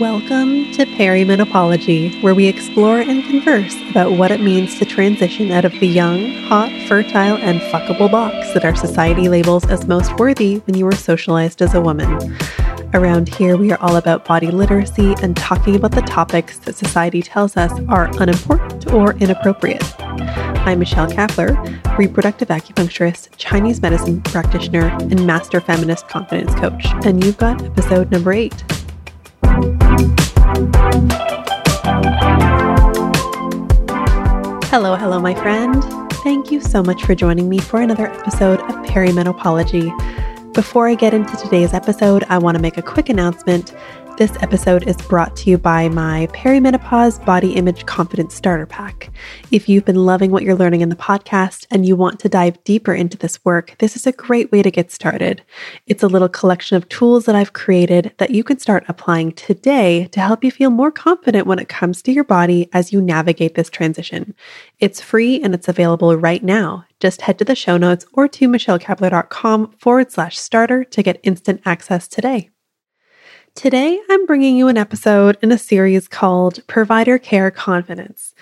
Welcome to Perimenopology, where we explore and converse about what it means to transition out of the young, hot, fertile, and fuckable box that our society labels as most worthy when you were socialized as a woman. Around here, we are all about body literacy and talking about the topics that society tells us are unimportant or inappropriate. I'm Michelle Kapler, reproductive acupuncturist, Chinese medicine practitioner, and master feminist confidence coach. And you've got episode number eight. Hello, hello, my friend. Thank you so much for joining me for another episode of Perimenopology. Before I get into today's episode, I want to make a quick announcement. This episode is brought to you by my Perimenopause Body Image Confidence Starter Pack. If you've been loving what you're learning in the podcast and you want to dive deeper into this work, this is a great way to get started. It's a little collection of tools that I've created that you can start applying today to help you feel more confident when it comes to your body as you navigate this transition. It's free and it's available right now. Just head to the show notes or to michellekapler.com forward slash starter to get instant access today. Today, I'm bringing you an episode in a series called Provider Care Confidence.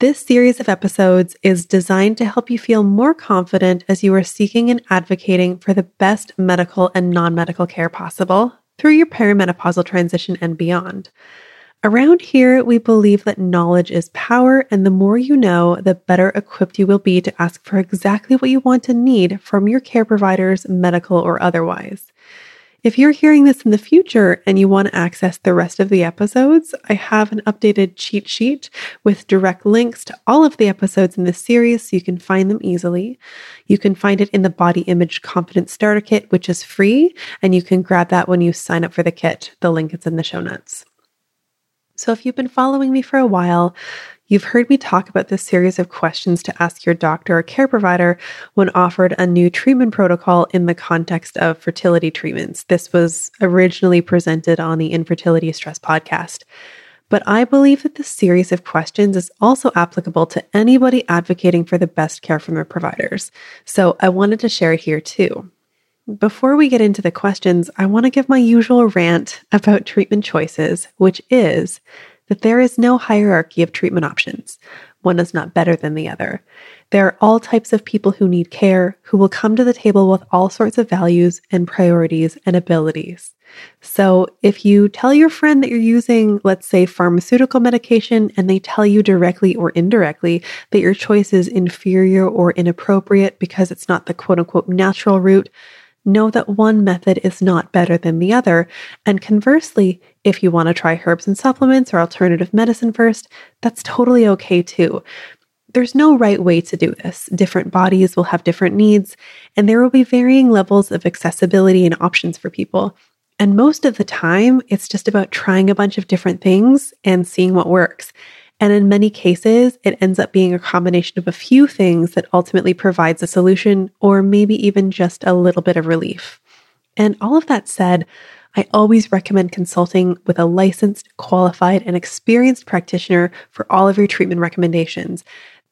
This series of episodes is designed to help you feel more confident as you are seeking and advocating for the best medical and non medical care possible through your perimenopausal transition and beyond. Around here, we believe that knowledge is power, and the more you know, the better equipped you will be to ask for exactly what you want and need from your care providers, medical or otherwise. If you're hearing this in the future and you want to access the rest of the episodes, I have an updated cheat sheet with direct links to all of the episodes in this series so you can find them easily. You can find it in the Body Image Confidence Starter Kit, which is free, and you can grab that when you sign up for the kit. The link is in the show notes. So if you've been following me for a while, You've heard me talk about this series of questions to ask your doctor or care provider when offered a new treatment protocol in the context of fertility treatments. This was originally presented on the Infertility Stress podcast. But I believe that this series of questions is also applicable to anybody advocating for the best care from their providers. So I wanted to share it here too. Before we get into the questions, I want to give my usual rant about treatment choices, which is that there is no hierarchy of treatment options. One is not better than the other. There are all types of people who need care who will come to the table with all sorts of values and priorities and abilities. So, if you tell your friend that you're using, let's say, pharmaceutical medication, and they tell you directly or indirectly that your choice is inferior or inappropriate because it's not the quote unquote natural route, know that one method is not better than the other. And conversely, if you want to try herbs and supplements or alternative medicine first, that's totally okay too. There's no right way to do this. Different bodies will have different needs, and there will be varying levels of accessibility and options for people. And most of the time, it's just about trying a bunch of different things and seeing what works. And in many cases, it ends up being a combination of a few things that ultimately provides a solution or maybe even just a little bit of relief. And all of that said, I always recommend consulting with a licensed, qualified, and experienced practitioner for all of your treatment recommendations.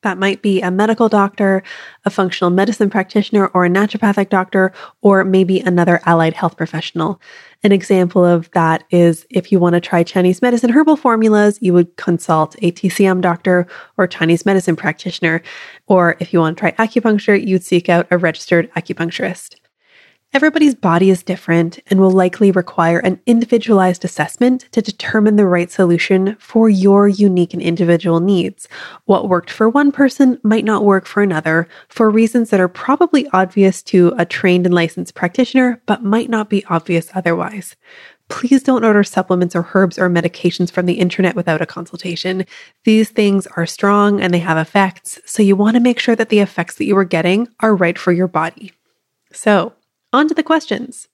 That might be a medical doctor, a functional medicine practitioner, or a naturopathic doctor, or maybe another allied health professional. An example of that is if you want to try Chinese medicine herbal formulas, you would consult a TCM doctor or Chinese medicine practitioner. Or if you want to try acupuncture, you'd seek out a registered acupuncturist. Everybody's body is different and will likely require an individualized assessment to determine the right solution for your unique and individual needs. What worked for one person might not work for another for reasons that are probably obvious to a trained and licensed practitioner, but might not be obvious otherwise. Please don't order supplements or herbs or medications from the internet without a consultation. These things are strong and they have effects, so you want to make sure that the effects that you are getting are right for your body. So, on to the questions.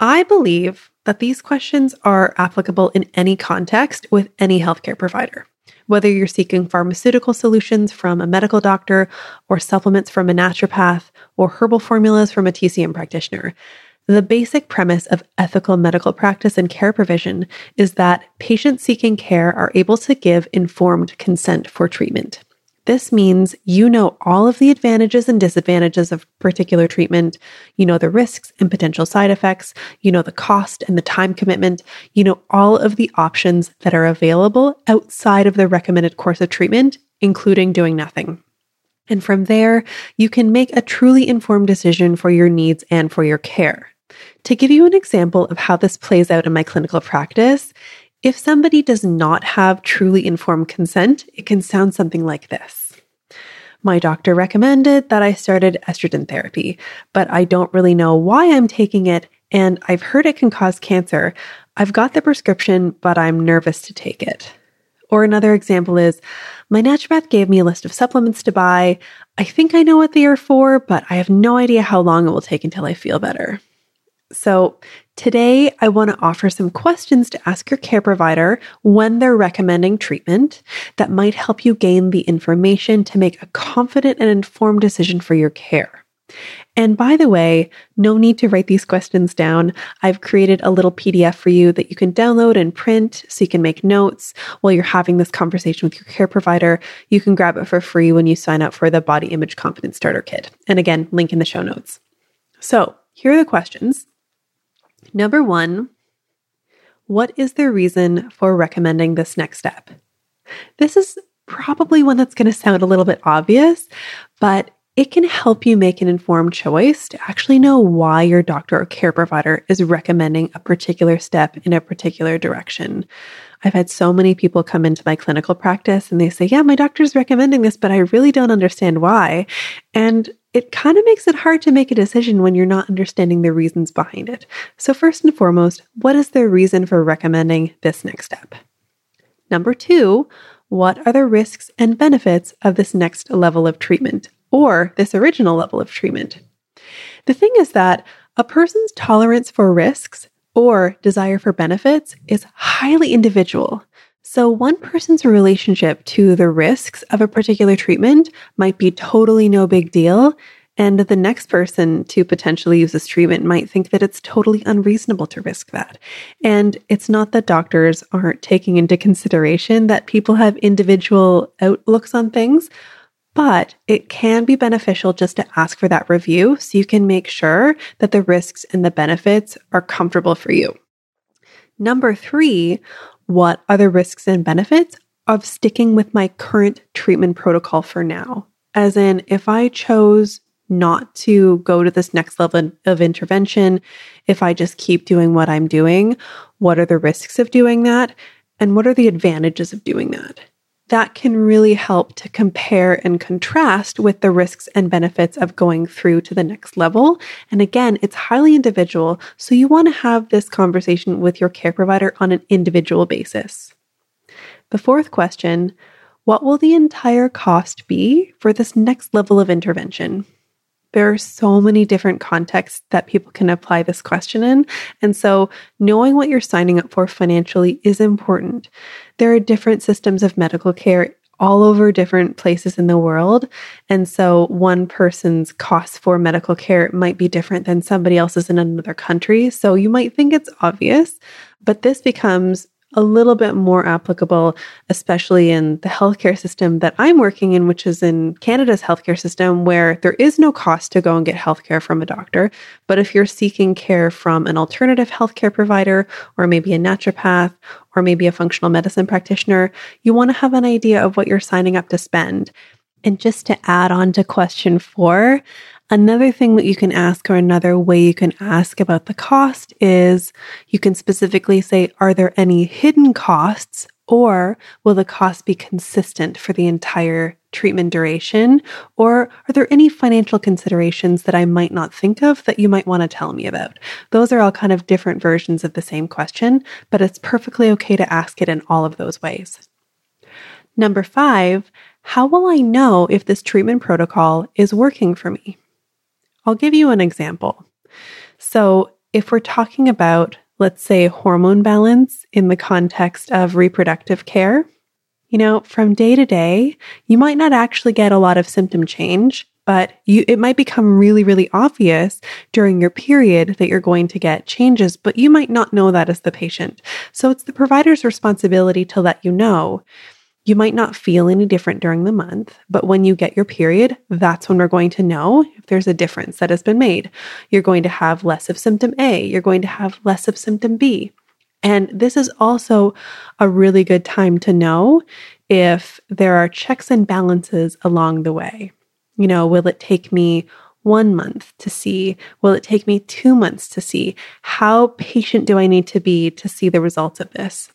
I believe that these questions are applicable in any context with any healthcare provider. Whether you're seeking pharmaceutical solutions from a medical doctor, or supplements from a naturopath, or herbal formulas from a TCM practitioner, the basic premise of ethical medical practice and care provision is that patients seeking care are able to give informed consent for treatment. This means you know all of the advantages and disadvantages of particular treatment. You know the risks and potential side effects. You know the cost and the time commitment. You know all of the options that are available outside of the recommended course of treatment, including doing nothing. And from there, you can make a truly informed decision for your needs and for your care. To give you an example of how this plays out in my clinical practice, if somebody does not have truly informed consent, it can sound something like this. My doctor recommended that I started estrogen therapy, but I don't really know why I'm taking it, and I've heard it can cause cancer. I've got the prescription, but I'm nervous to take it. Or another example is my naturopath gave me a list of supplements to buy. I think I know what they are for, but I have no idea how long it will take until I feel better. So, today I want to offer some questions to ask your care provider when they're recommending treatment that might help you gain the information to make a confident and informed decision for your care. And by the way, no need to write these questions down. I've created a little PDF for you that you can download and print so you can make notes while you're having this conversation with your care provider. You can grab it for free when you sign up for the Body Image Confidence Starter Kit. And again, link in the show notes. So, here are the questions Number one, what is the reason for recommending this next step? This is probably one that's going to sound a little bit obvious, but it can help you make an informed choice to actually know why your doctor or care provider is recommending a particular step in a particular direction. I've had so many people come into my clinical practice and they say, Yeah, my doctor's recommending this, but I really don't understand why. And it kind of makes it hard to make a decision when you're not understanding the reasons behind it. So, first and foremost, what is the reason for recommending this next step? Number two, what are the risks and benefits of this next level of treatment or this original level of treatment? The thing is that a person's tolerance for risks or desire for benefits is highly individual. So, one person's relationship to the risks of a particular treatment might be totally no big deal. And the next person to potentially use this treatment might think that it's totally unreasonable to risk that. And it's not that doctors aren't taking into consideration that people have individual outlooks on things, but it can be beneficial just to ask for that review so you can make sure that the risks and the benefits are comfortable for you. Number three, what are the risks and benefits of sticking with my current treatment protocol for now? As in, if I chose not to go to this next level of intervention, if I just keep doing what I'm doing, what are the risks of doing that? And what are the advantages of doing that? That can really help to compare and contrast with the risks and benefits of going through to the next level. And again, it's highly individual. So you want to have this conversation with your care provider on an individual basis. The fourth question What will the entire cost be for this next level of intervention? There are so many different contexts that people can apply this question in. And so, knowing what you're signing up for financially is important. There are different systems of medical care all over different places in the world. And so, one person's cost for medical care might be different than somebody else's in another country. So, you might think it's obvious, but this becomes a little bit more applicable, especially in the healthcare system that I'm working in, which is in Canada's healthcare system, where there is no cost to go and get healthcare from a doctor. But if you're seeking care from an alternative healthcare provider, or maybe a naturopath, or maybe a functional medicine practitioner, you want to have an idea of what you're signing up to spend. And just to add on to question four, Another thing that you can ask, or another way you can ask about the cost, is you can specifically say, Are there any hidden costs, or will the cost be consistent for the entire treatment duration? Or are there any financial considerations that I might not think of that you might want to tell me about? Those are all kind of different versions of the same question, but it's perfectly okay to ask it in all of those ways. Number five, how will I know if this treatment protocol is working for me? I'll give you an example. So, if we're talking about, let's say, hormone balance in the context of reproductive care, you know, from day to day, you might not actually get a lot of symptom change, but you it might become really really obvious during your period that you're going to get changes, but you might not know that as the patient. So it's the provider's responsibility to let you know. You might not feel any different during the month, but when you get your period, that's when we're going to know if there's a difference that has been made. You're going to have less of symptom A, you're going to have less of symptom B. And this is also a really good time to know if there are checks and balances along the way. You know, will it take me one month to see? Will it take me two months to see? How patient do I need to be to see the results of this?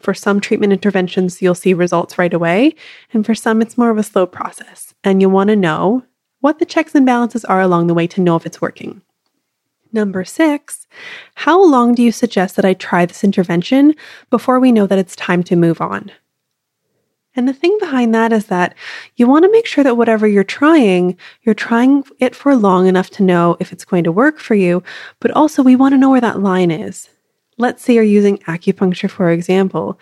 For some treatment interventions, you'll see results right away. And for some, it's more of a slow process. And you'll want to know what the checks and balances are along the way to know if it's working. Number six, how long do you suggest that I try this intervention before we know that it's time to move on? And the thing behind that is that you want to make sure that whatever you're trying, you're trying it for long enough to know if it's going to work for you, but also we want to know where that line is. Let's say you're using acupuncture, for example.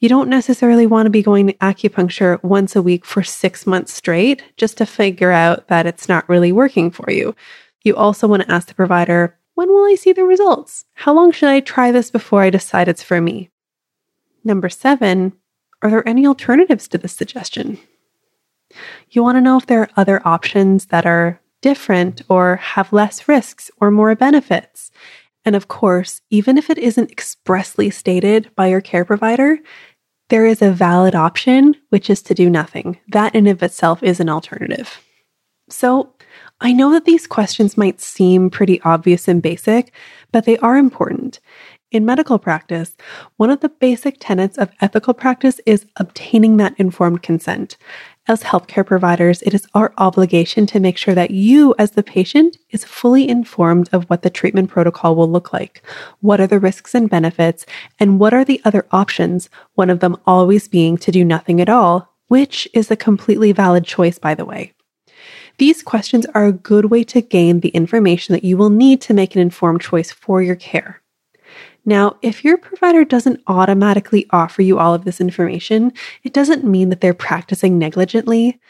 You don't necessarily want to be going to acupuncture once a week for six months straight just to figure out that it's not really working for you. You also want to ask the provider, when will I see the results? How long should I try this before I decide it's for me? Number seven, are there any alternatives to this suggestion? You want to know if there are other options that are different or have less risks or more benefits. And of course, even if it isn't expressly stated by your care provider, there is a valid option, which is to do nothing. That in of itself is an alternative. So I know that these questions might seem pretty obvious and basic, but they are important. In medical practice, one of the basic tenets of ethical practice is obtaining that informed consent. As healthcare providers, it is our obligation to make sure that you, as the patient, is fully informed of what the treatment protocol will look like. What are the risks and benefits? And what are the other options? One of them always being to do nothing at all, which is a completely valid choice, by the way. These questions are a good way to gain the information that you will need to make an informed choice for your care. Now, if your provider doesn't automatically offer you all of this information, it doesn't mean that they're practicing negligently.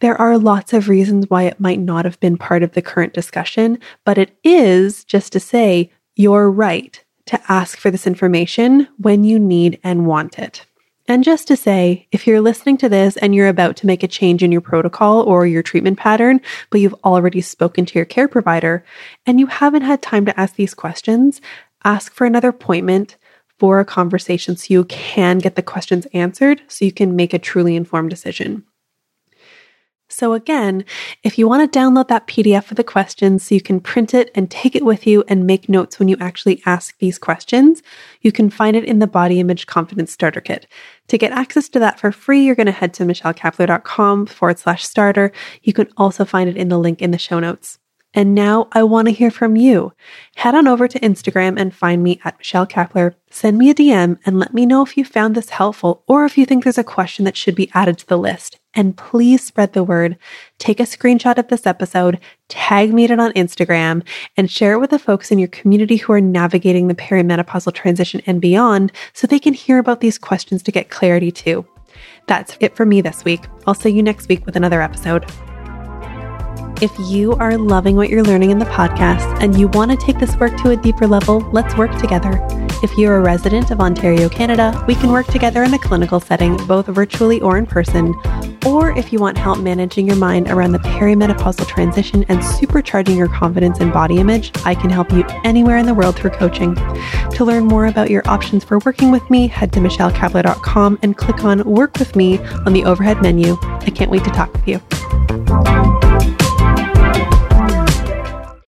There are lots of reasons why it might not have been part of the current discussion, but it is just to say you're right to ask for this information when you need and want it. And just to say, if you're listening to this and you're about to make a change in your protocol or your treatment pattern, but you've already spoken to your care provider and you haven't had time to ask these questions, ask for another appointment for a conversation so you can get the questions answered so you can make a truly informed decision. So, again, if you want to download that PDF of the questions so you can print it and take it with you and make notes when you actually ask these questions, you can find it in the Body Image Confidence Starter Kit. To get access to that for free, you're going to head to michellekapler.com forward slash starter. You can also find it in the link in the show notes. And now I want to hear from you. Head on over to Instagram and find me at Michelle Kapler. Send me a DM and let me know if you found this helpful or if you think there's a question that should be added to the list. And please spread the word. Take a screenshot of this episode, tag me it on Instagram, and share it with the folks in your community who are navigating the perimenopausal transition and beyond so they can hear about these questions to get clarity too. That's it for me this week. I'll see you next week with another episode. If you are loving what you're learning in the podcast and you want to take this work to a deeper level, let's work together. If you're a resident of Ontario, Canada, we can work together in a clinical setting, both virtually or in person. Or if you want help managing your mind around the perimenopausal transition and supercharging your confidence and body image, I can help you anywhere in the world through coaching. To learn more about your options for working with me, head to michellekapler.com and click on Work with Me on the overhead menu. I can't wait to talk with you.